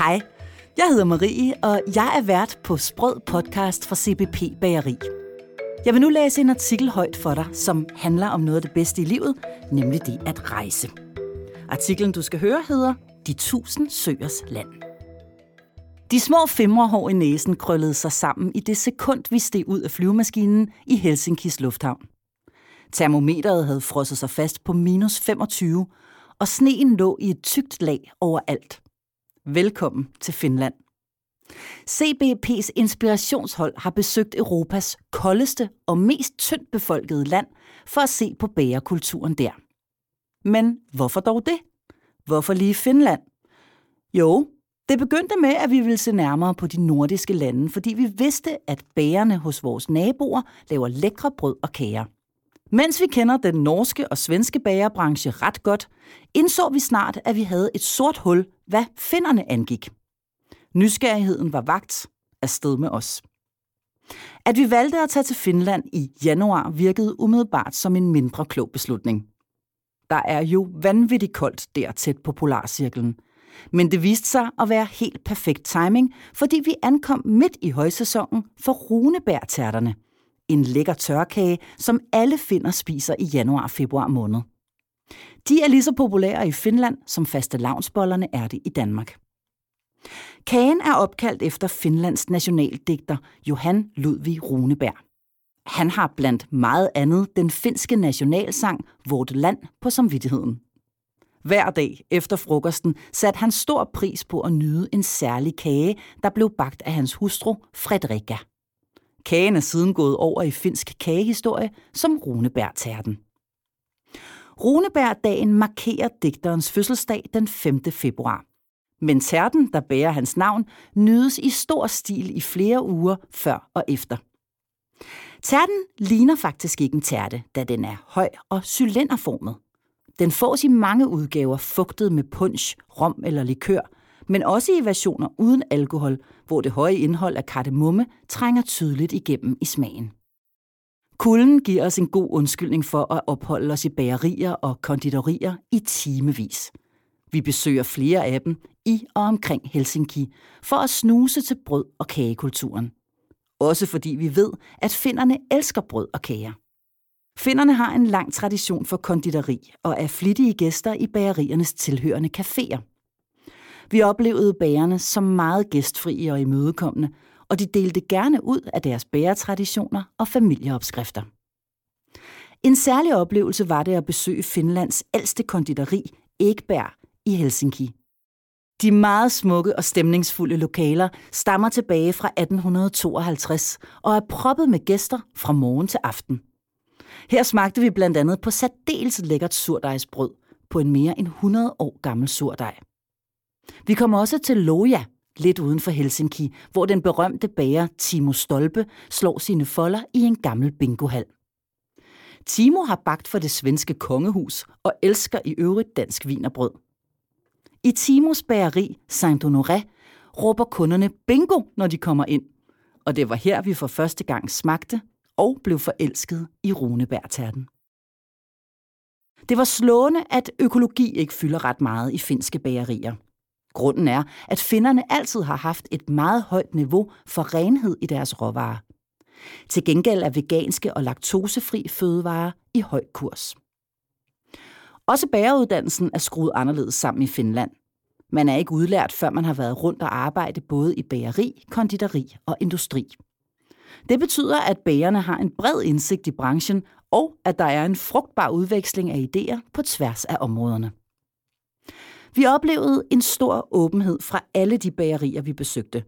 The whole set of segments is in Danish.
Hej, jeg hedder Marie, og jeg er vært på Sprød podcast fra CBP Bageri. Jeg vil nu læse en artikel højt for dig, som handler om noget af det bedste i livet, nemlig det at rejse. Artiklen, du skal høre, hedder De tusind søers land. De små femrehår i næsen krøllede sig sammen i det sekund, vi steg ud af flyvemaskinen i Helsinkis lufthavn. Termometeret havde frosset sig fast på minus 25, og sneen lå i et tykt lag overalt. Velkommen til Finland. CBP's inspirationshold har besøgt Europas koldeste og mest tyndt befolkede land for at se på bærekulturen der. Men hvorfor dog det? Hvorfor lige Finland? Jo, det begyndte med, at vi ville se nærmere på de nordiske lande, fordi vi vidste, at bærerne hos vores naboer laver lækre brød og kager. Mens vi kender den norske og svenske bagerbranche ret godt, indså vi snart, at vi havde et sort hul, hvad finderne angik. Nysgerrigheden var vagt afsted med os. At vi valgte at tage til Finland i januar virkede umiddelbart som en mindre klog beslutning. Der er jo vanvittigt koldt der tæt på polarcirklen. Men det viste sig at være helt perfekt timing, fordi vi ankom midt i højsæsonen for runebærtærterne – en lækker tørkage, som alle finder spiser i januar-februar måned. De er lige så populære i Finland, som faste lavnsbollerne er det i Danmark. Kagen er opkaldt efter Finlands nationaldigter Johan Ludvig Runeberg. Han har blandt meget andet den finske nationalsang Vort land på samvittigheden. Hver dag efter frokosten satte han stor pris på at nyde en særlig kage, der blev bagt af hans hustru Fredrika. Kagen er siden gået over i finsk kagehistorie som Runeberg-tærten. Runeberg-dagen markerer digterens fødselsdag den 5. februar. Men tærten, der bærer hans navn, nydes i stor stil i flere uger før og efter. Tærten ligner faktisk ikke en tærte, da den er høj og cylinderformet. Den fås i mange udgaver fugtet med punch, rom eller likør, men også i versioner uden alkohol, hvor det høje indhold af kardemomme trænger tydeligt igennem i smagen. Kulden giver os en god undskyldning for at opholde os i bagerier og konditorier i timevis. Vi besøger flere af dem i og omkring Helsinki for at snuse til brød- og kagekulturen. Også fordi vi ved, at finnerne elsker brød og kager. Finnerne har en lang tradition for konditori og er flittige gæster i bageriernes tilhørende caféer. Vi oplevede bærerne som meget gæstfrie og imødekommende, og de delte gerne ud af deres bæretraditioner og familieopskrifter. En særlig oplevelse var det at besøge Finlands ældste konditori, Ekberg, i Helsinki. De meget smukke og stemningsfulde lokaler stammer tilbage fra 1852 og er proppet med gæster fra morgen til aften. Her smagte vi blandt andet på særdeles lækkert surdejsbrød på en mere end 100 år gammel surdej. Vi kommer også til Loja, lidt uden for Helsinki, hvor den berømte bager Timo Stolpe slår sine folder i en gammel bingohal. Timo har bagt for det svenske kongehus og elsker i øvrigt dansk vinerbrød. I Timos bageri Saint-Honoré råber kunderne bingo, når de kommer ind. Og det var her, vi for første gang smagte og blev forelsket i runebærterten. Det var slående, at økologi ikke fylder ret meget i finske bagerier – Grunden er, at finnerne altid har haft et meget højt niveau for renhed i deres råvarer. Til gengæld er veganske og laktosefri fødevarer i høj kurs. Også bageruddannelsen er skruet anderledes sammen i Finland. Man er ikke udlært, før man har været rundt og arbejde både i bageri, konditori og industri. Det betyder, at bagerne har en bred indsigt i branchen, og at der er en frugtbar udveksling af idéer på tværs af områderne. Vi oplevede en stor åbenhed fra alle de bagerier, vi besøgte.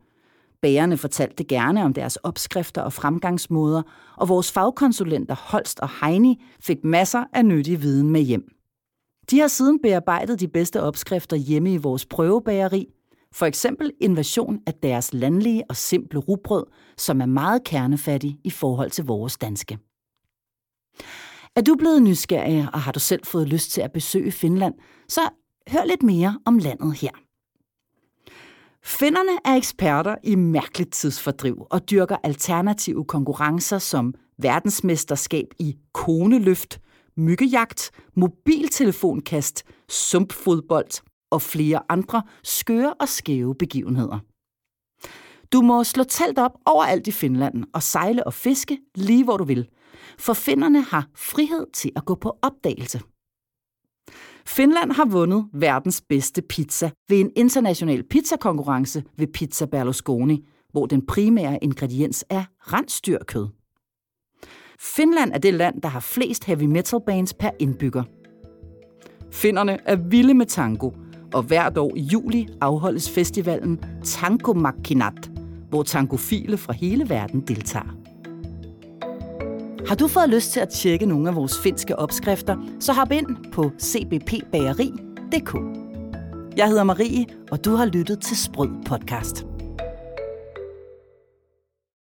Bagerne fortalte gerne om deres opskrifter og fremgangsmåder, og vores fagkonsulenter Holst og Heini fik masser af nyttig viden med hjem. De har siden bearbejdet de bedste opskrifter hjemme i vores prøvebageri, for eksempel en version af deres landlige og simple rugbrød, som er meget kernefattig i forhold til vores danske. Er du blevet nysgerrig, og har du selv fået lyst til at besøge Finland, så Hør lidt mere om landet her. Finderne er eksperter i mærkeligt tidsfordriv og dyrker alternative konkurrencer som verdensmesterskab i koneløft, myggejagt, mobiltelefonkast, sumpfodbold, og flere andre skøre og skæve begivenheder. Du må slå telt op overalt i Finland og sejle og fiske lige hvor du vil, for finderne har frihed til at gå på opdagelse. Finland har vundet verdens bedste pizza ved en international pizzakonkurrence ved Pizza Berlusconi, hvor den primære ingrediens er rensdyrkød. Finland er det land, der har flest heavy metal bands per indbygger. Finnerne er vilde med tango, og hvert år i juli afholdes festivalen Tango Makkinat, hvor tangofile fra hele verden deltager. Har du fået lyst til at tjekke nogle af vores finske opskrifter, så hop ind på cbpbageri.dk. Jeg hedder Marie, og du har lyttet til Sprød Podcast.